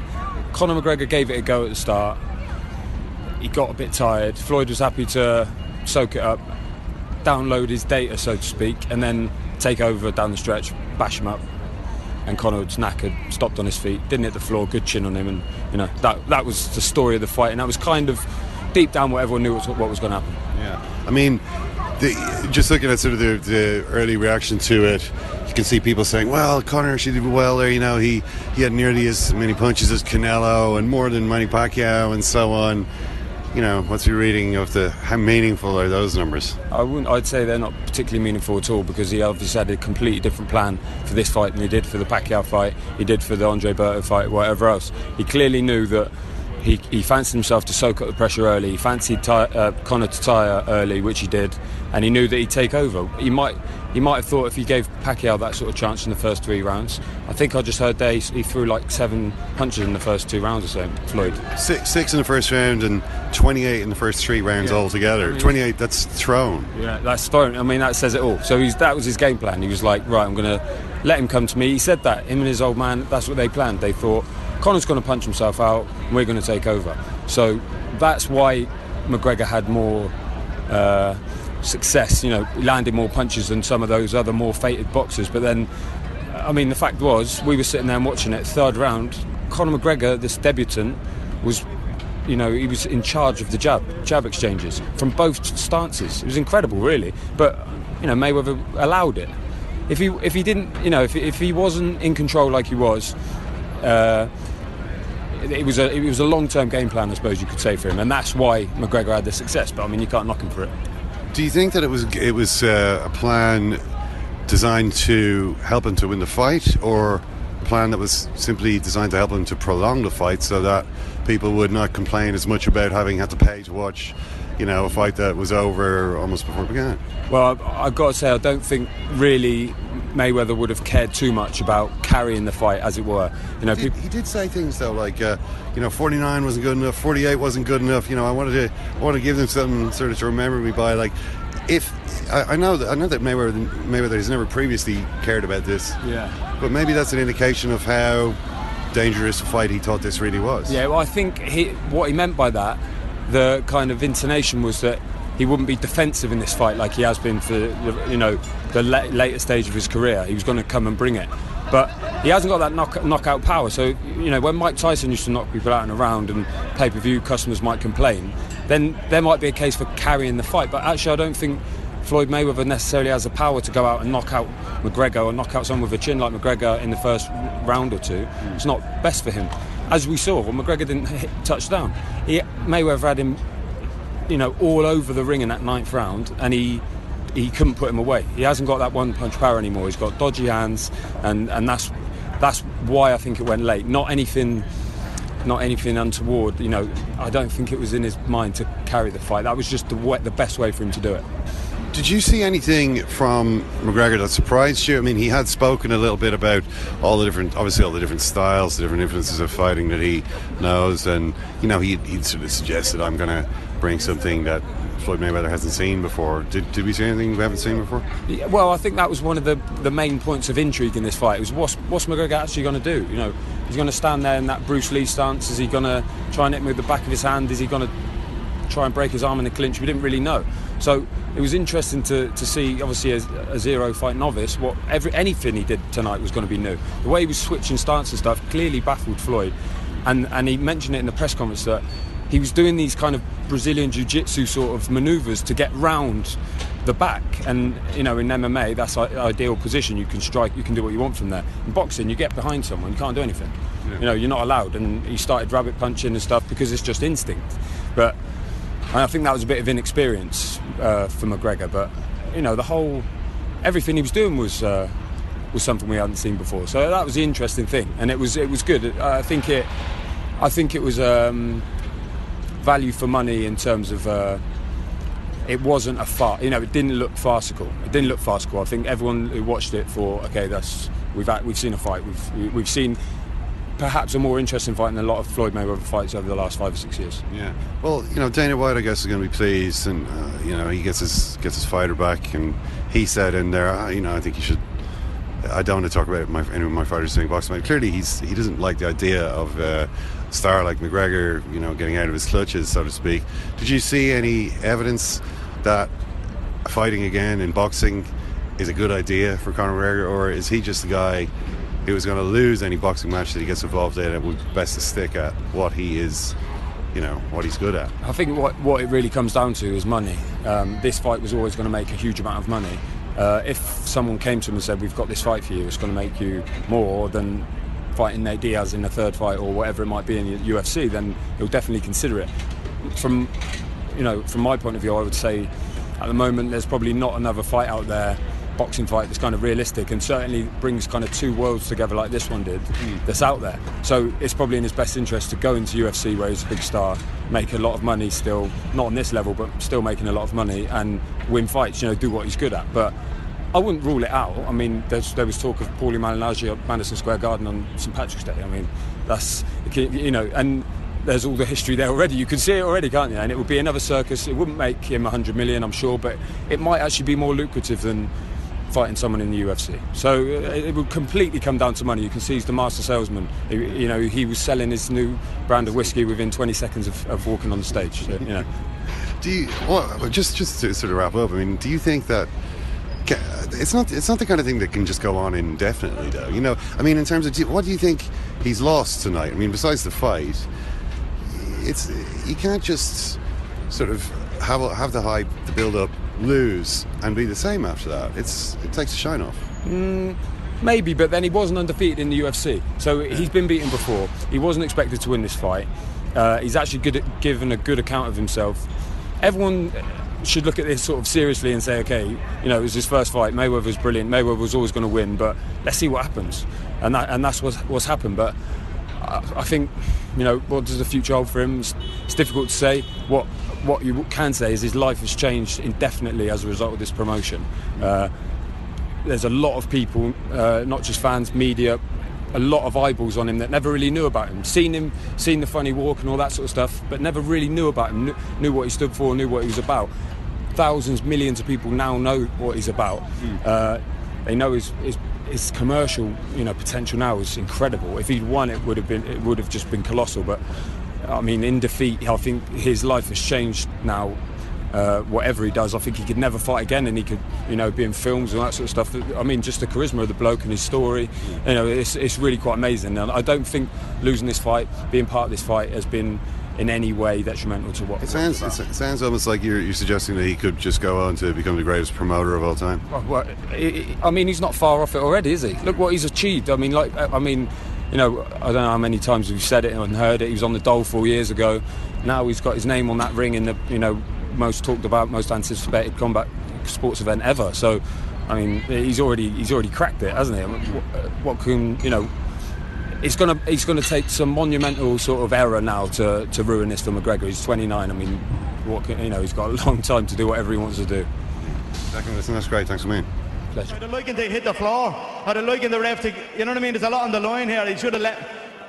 Conor McGregor gave it a go at the start. He got a bit tired. Floyd was happy to soak it up, download his data, so to speak, and then take over down the stretch, bash him up. And Conor was knackered, stopped on his feet, didn't hit the floor, good chin on him, and you know that that was the story of the fight, and that was kind of deep down what everyone knew was what was going to happen. Yeah. I mean, the, just looking at sort of the, the early reaction to it, you can see people saying, "Well, Conor actually did well there. You know, he he had nearly as many punches as Canelo and more than Manny Pacquiao and so on." You know, what's your reading of the how meaningful are those numbers? I wouldn't. I'd say they're not particularly meaningful at all because he obviously had a completely different plan for this fight than he did for the Pacquiao fight. He did for the Andre Berto fight, whatever else. He clearly knew that. He, he fancied himself to soak up the pressure early. He fancied Ty, uh, Conor to tire early, which he did, and he knew that he'd take over. He might he might have thought if he gave Pacquiao that sort of chance in the first three rounds. I think I just heard that he, he threw like seven punches in the first two rounds or so. Floyd. Six, six in the first round and 28 in the first three rounds Yeah. altogether. I mean- 28, that's thrown. Yeah, that's thrown. I mean, that says it all. So he's, that was his game plan. He was like, right, I'm going to let him come to me. He said that. Him and his old man, that's what they planned. They thought, Conor's going to punch himself out and we're going to take over. So that's why McGregor had more uh, success, you know, landed more punches than some of those other more fated boxers. But then, I mean, the fact was, we were sitting there and watching it, third round, Conor McGregor, this debutant, was you know, he was in charge of the jab, jab exchanges from both stances. It was incredible, really. But you know, Mayweather allowed it. If he if he didn't, you know, if if he wasn't in control like he was, uh, it, was a it was a long term game plan, I suppose you could say for him, and that's why McGregor had the success. But I mean, you can't knock him for it. Do you think that it was it was uh, a plan designed to help him to win the fight, or a plan that was simply designed to help him to prolong the fight so that people would not complain as much about having had to pay to watch, you know, a fight that was over almost before it began? Well, I've got to say, I don't think really Mayweather would have cared too much about carrying the fight, as it were. You know, He did, people. he did say things though, like uh, you know, 49 wasn't good enough, 48 wasn't good enough. You know, I wanted to, I wanted to give them something sort of to remember me by. Like, if I, I know that I know that Mayweather Mayweather has never previously cared about this. Yeah. But maybe that's an indication of how dangerous a fight he thought this really was. Yeah, well, I think he, what he meant by that, the kind of intonation was that he wouldn't be defensive in this fight like he has been for you know the la- later stage of his career. He was going to come and bring it, but he hasn't got that knock- knockout power. So you know when Mike Tyson used to knock people out in a round and pay-per-view customers might complain, then there might be a case for carrying the fight. But actually, I don't think. Floyd Mayweather necessarily has the power to go out and knock out McGregor or knock out someone with a chin like McGregor in the first round or two. It's not best for him. As we saw, well, McGregor didn't hit touchdown. He, Mayweather had him, you know, all over the ring in that ninth round, and he he couldn't put him away. He hasn't got that one punch power anymore. He's got dodgy hands, and, and that's that's why I think it went late. Not anything not anything untoward. You know, I don't think it was in his mind to carry the fight. That was just the, wa- the best way for him to do it. Did you see anything from McGregor that surprised you? I mean, he had spoken a little bit about all the different, obviously, all the different styles, the different influences of fighting that he knows, and you know, he he sort of suggested, "I'm going to bring something that Floyd Mayweather hasn't seen before." Did, did we see anything we haven't seen before? Yeah, well, I think that was one of the, the main points of intrigue in this fight. It was what's, what's McGregor actually going to do? You know, he's going to stand there in that Bruce Lee stance. Is he going to try and hit him with the back of his hand? Is he going to try and break his arm in the clinch? We didn't really know. So it was interesting to, to see, obviously, as a zero fight novice, what every anything he did tonight was going to be new. The way he was switching stance and stuff clearly baffled Floyd, and and he mentioned it in the press conference that he was doing these kind of Brazilian jiu-jitsu sort of manoeuvres to get round the back. And you know in MMA that's the ideal position. You can strike you can do what you want from there. In boxing you get behind someone you can't do anything. Yeah. you know you're not allowed. And he started rabbit punching and stuff because it's just instinct. But and I think that was a bit of inexperience uh, for McGregor, but you know the whole everything he was doing was uh, was something we hadn't seen before. So that was the interesting thing, and it was it was good. I think it I think it was um, value for money in terms of. Uh, it wasn't a far, you know, it didn't look farcical. It didn't look farcical. I think everyone who watched it thought, okay, that's we've had, we've seen a fight. We've we've seen perhaps a more interesting fight than a lot of Floyd Mayweather fights over the last five or six years. Yeah. Well, you know, Dana White, I guess, is going to be pleased, and uh, you know, he gets his gets his fighter back, and he said in there, you know, I think he should. I don't want to talk about my, any of my fighters doing boxing. Clearly, he's he doesn't like the idea of uh, star like McGregor, you know, getting out of his clutches, so to speak. Did you see any evidence that fighting again in boxing is a good idea for Conor McGregor, or is he just the guy? who is going to lose any boxing match that he gets involved in, it would be best to stick at what he is, you know, what he's good at. I think what, what it really comes down to is money. Um, this fight was always going to make a huge amount of money. Uh, if someone came to him and said, "We've got this fight for you," it's going to make you more than fighting Nate Diaz in the third fight or whatever it might be in the UFC, then he'll definitely consider it. From you know, from my point of view, I would say at the moment there's probably not another fight out there boxing fight that's kind of realistic and certainly brings kind of two worlds together like this one did mm. that's out there. So it's probably in his best interest to go into UFC where he's a big star, make a lot of money still, not on this level, but still making a lot of money and win fights, you know, do what he's good at. But I wouldn't rule it out. I mean, there was talk of Paulie Malignaggi at Madison Square Garden on St Patrick's Day. I mean, that's, you know, and there's all the history there already. You can see it already, can't you? And it would be another circus. It wouldn't make him 100 million, I'm sure, but it might actually be more lucrative than fighting someone in the UFC. So uh, it would completely come down to money. You can see he's the master salesman. You know, he was selling his new brand of whiskey within 20 seconds of, of walking on the stage. So, you know. Do you well, just just to sort of wrap up? I mean, do you think that it's not it's not the kind of thing that can just go on indefinitely, though? You know, I mean, in terms of what do you think he's lost tonight? I mean, besides the fight, it's you can't just sort of have have the hype, the build up, lose and be the same after that. It's it takes a shine off. Mm, maybe, but then he wasn't undefeated in the UFC, so yeah. he's been beaten before. He wasn't expected to win this fight. Uh, he's actually good at given a good account of himself. Everyone should look at this sort of seriously and say, okay, you know, it was his first fight. Mayweather was brilliant. Mayweather was always going to win, but let's see what happens. And that and that's what's, what's happened. But I, I think, you know, what does the future hold for him? It's, it's difficult to say. What what you can say is his life has changed indefinitely as a result of this promotion. Uh, there's a lot of people, uh, not just fans, media, a lot of eyeballs on him that never really knew about him. Seen him, seen the funny walk and all that sort of stuff, but never really knew about him. Knew, knew what he stood for, knew what he was about. Thousands, millions of people now know what he's about. Mm. Uh, they know his, his his commercial, you know, potential now is incredible. If he'd won, it would have been it would have just been colossal. But I mean, in defeat, I think his life has changed now. Uh, whatever he does, I think he could never fight again, and he could, you know, be in films and that sort of stuff. I mean, just the charisma of the bloke and his story, you know, it's, it's really quite amazing. And I don't think losing this fight, being part of this fight, has been in any way detrimental to what. It sounds it sounds almost like you're, you're suggesting that he could just go on to become the greatest promoter of all time. Well, I mean, he's not far off it already, is he? Look what he's achieved. I mean, like, I mean you know, I don't know how many times we've said it and heard it. He was on the dole four years ago. Now he's got his name on that ring in the, you know, most talked about, most anticipated combat sports event ever. So, I mean, he's already he's already cracked it, hasn't he? what, what can you know? It's gonna it's gonna take some monumental sort of error now to, to ruin this for McGregor. He's 29. I mean, what can, you know? He's got a long time to do whatever he wants to do. Second, listen, that's great. Thanks a million. I'd have liked him to hit the floor. I'd have liked him the ref to, you know what I mean? There's a lot on the line here. He should have let,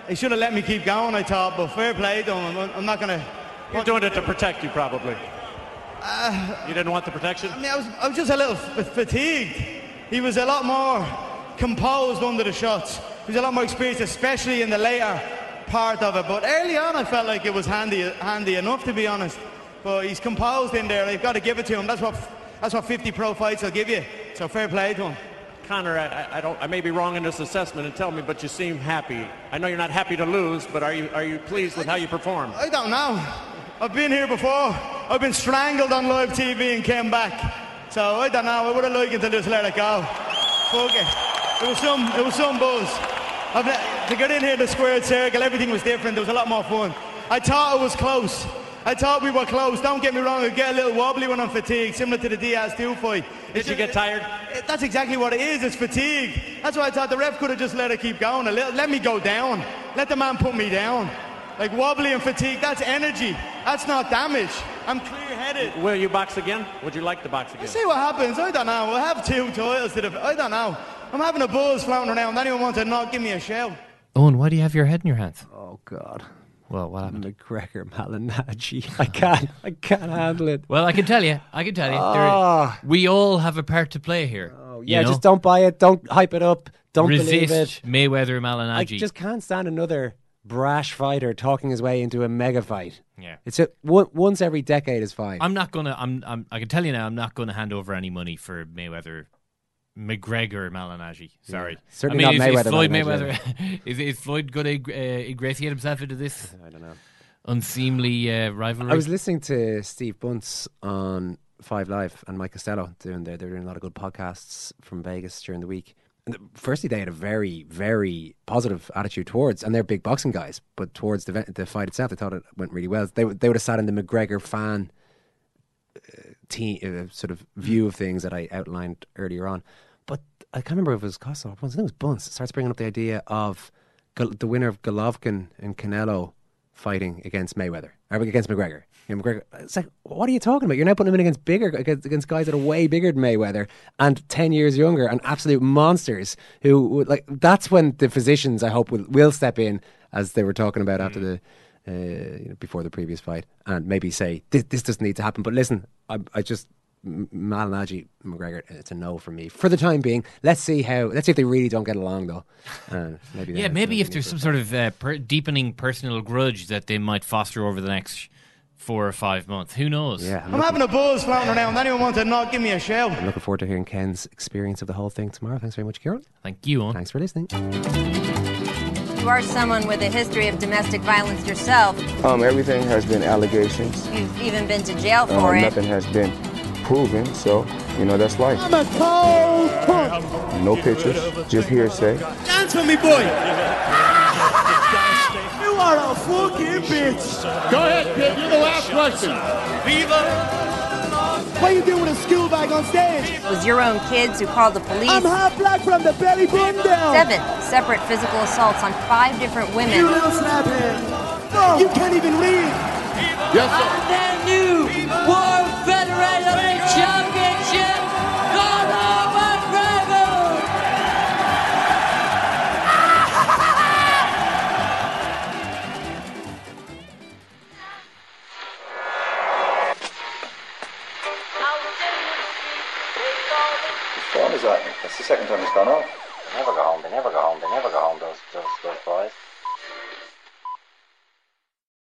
he should have let me keep going. I thought, but fair play to him. I'm, I'm not gonna. You're doing it to protect you, probably. You didn't want the protection. I mean, I was, I was just a little f- fatigued. He was a lot more composed under the shots. He was a lot more experienced, especially in the later part of it. But early on, I felt like it was handy, handy enough, to be honest. But he's composed in there. They've got to give it to him. That's what, that's what 50 pro fights will give you. So fair play to him. Conor, I, I don't. I may be wrong in this assessment, and tell me, but you seem happy. I know you're not happy to lose, but are you are you pleased with how you performed? I don't know. I've been here before. I've been strangled on live TV and came back. So I don't know. I would have liked it to just let it go. Fuck it. It was some. It was some buzz. I've, to get in here, the squared circle, everything was different. There was a lot more fun. I thought it was close. I thought we were close. Don't get me wrong. I get a little wobbly when I'm fatigued, similar to the Diaz 2 fight. Did you get tired? It- That's exactly what it is. It's fatigue. That's why I thought the ref could have just let it keep going a little. Let me go down. Let the man put me down. Like wobbly and fatigue, that's energy. That's not damage. I'm clear-headed. Will you box again? Would you like to box again? See what happens. I don't know. We'll have two titles to the. I don't know. I'm having a buzz floating around. Anyone wants to not give me a shout? Eoin, why do you have your head in your hands? Oh God. Well, what happened? McGregor Malignaggi. I can't. I can't handle it. Well, I can tell you. I can tell you. there- Ah. we all have a part to play here. Oh, you yeah, know? just don't buy it. Don't hype it up. Don't resist believe it. Mayweather I just can't stand another brash fighter talking his way into a mega fight. Yeah. It's a once every decade is fine. I'm not gonna. I'm, I'm. I can tell you now. I'm not gonna hand over any money for Mayweather, McGregor Malignaggi. Sorry, Yeah. Certainly I mean, not is, Mayweather Is Floyd. Mayweather. is, is Floyd going to uh, ingratiate himself into this? I don't know. Unseemly uh, rivalry. I was listening to Steve Bunce on Five Live and Mike Costello doing their they're doing a lot of good podcasts from Vegas during the week. Firstly, they had a very very positive attitude towards, and they're big boxing guys, but towards the the fight itself, they thought it went really well. They would- they would have sat in the McGregor fan uh, team uh, sort of view of things that I outlined earlier on. But I can't remember if it was Costello or Bunce. I think it was Bunce. Starts bringing up the idea of the winner of Golovkin and Canelo fighting against Mayweather or against McGregor. You know, McGregor. It's like, what are you talking about? You're now putting him in against bigger against, against guys that are way bigger than Mayweather and ten years younger and absolute monsters. Who would like? That's when the physicians, I hope, will will step in as they were talking about after the. Uh, you know, before the previous fight, and maybe say this, this doesn't need to happen. But listen, I, I just Malignaggi McGregor, it's a no for me for the time being. Let's see how. Let's see if they really don't get along though. Uh, maybe yeah, maybe if there's some sort of uh, per- deepening personal grudge that they might foster over the next four or five months. Who knows? Yeah, I'm having a buzz floating around. Anyone wants to not give me a shout? I'm looking forward to hearing Ken's experience of the whole thing tomorrow. Thanks very much, Kieran. Thank you. All. Thanks for listening. You are someone with a history of domestic violence yourself. Um, everything has been allegations. You've even been to jail Uh, for it. nothing has been proven, so you know that's life. I'm a cold punk. No pictures, just hearsay. Dance for me, boy. You are a fucking bitch. Go ahead, kid. You're the last question. Viva. What are you doing with a school bag on stage? It was your own kids who called the police. I'm half black from the belly button down. Seven separate physical assaults on five different women. You little snaphead. You can't even read. Yes, sir. I'm The new World Federated Championship, That's the second time it's gone off. They never go home, they never go home, they never go home, those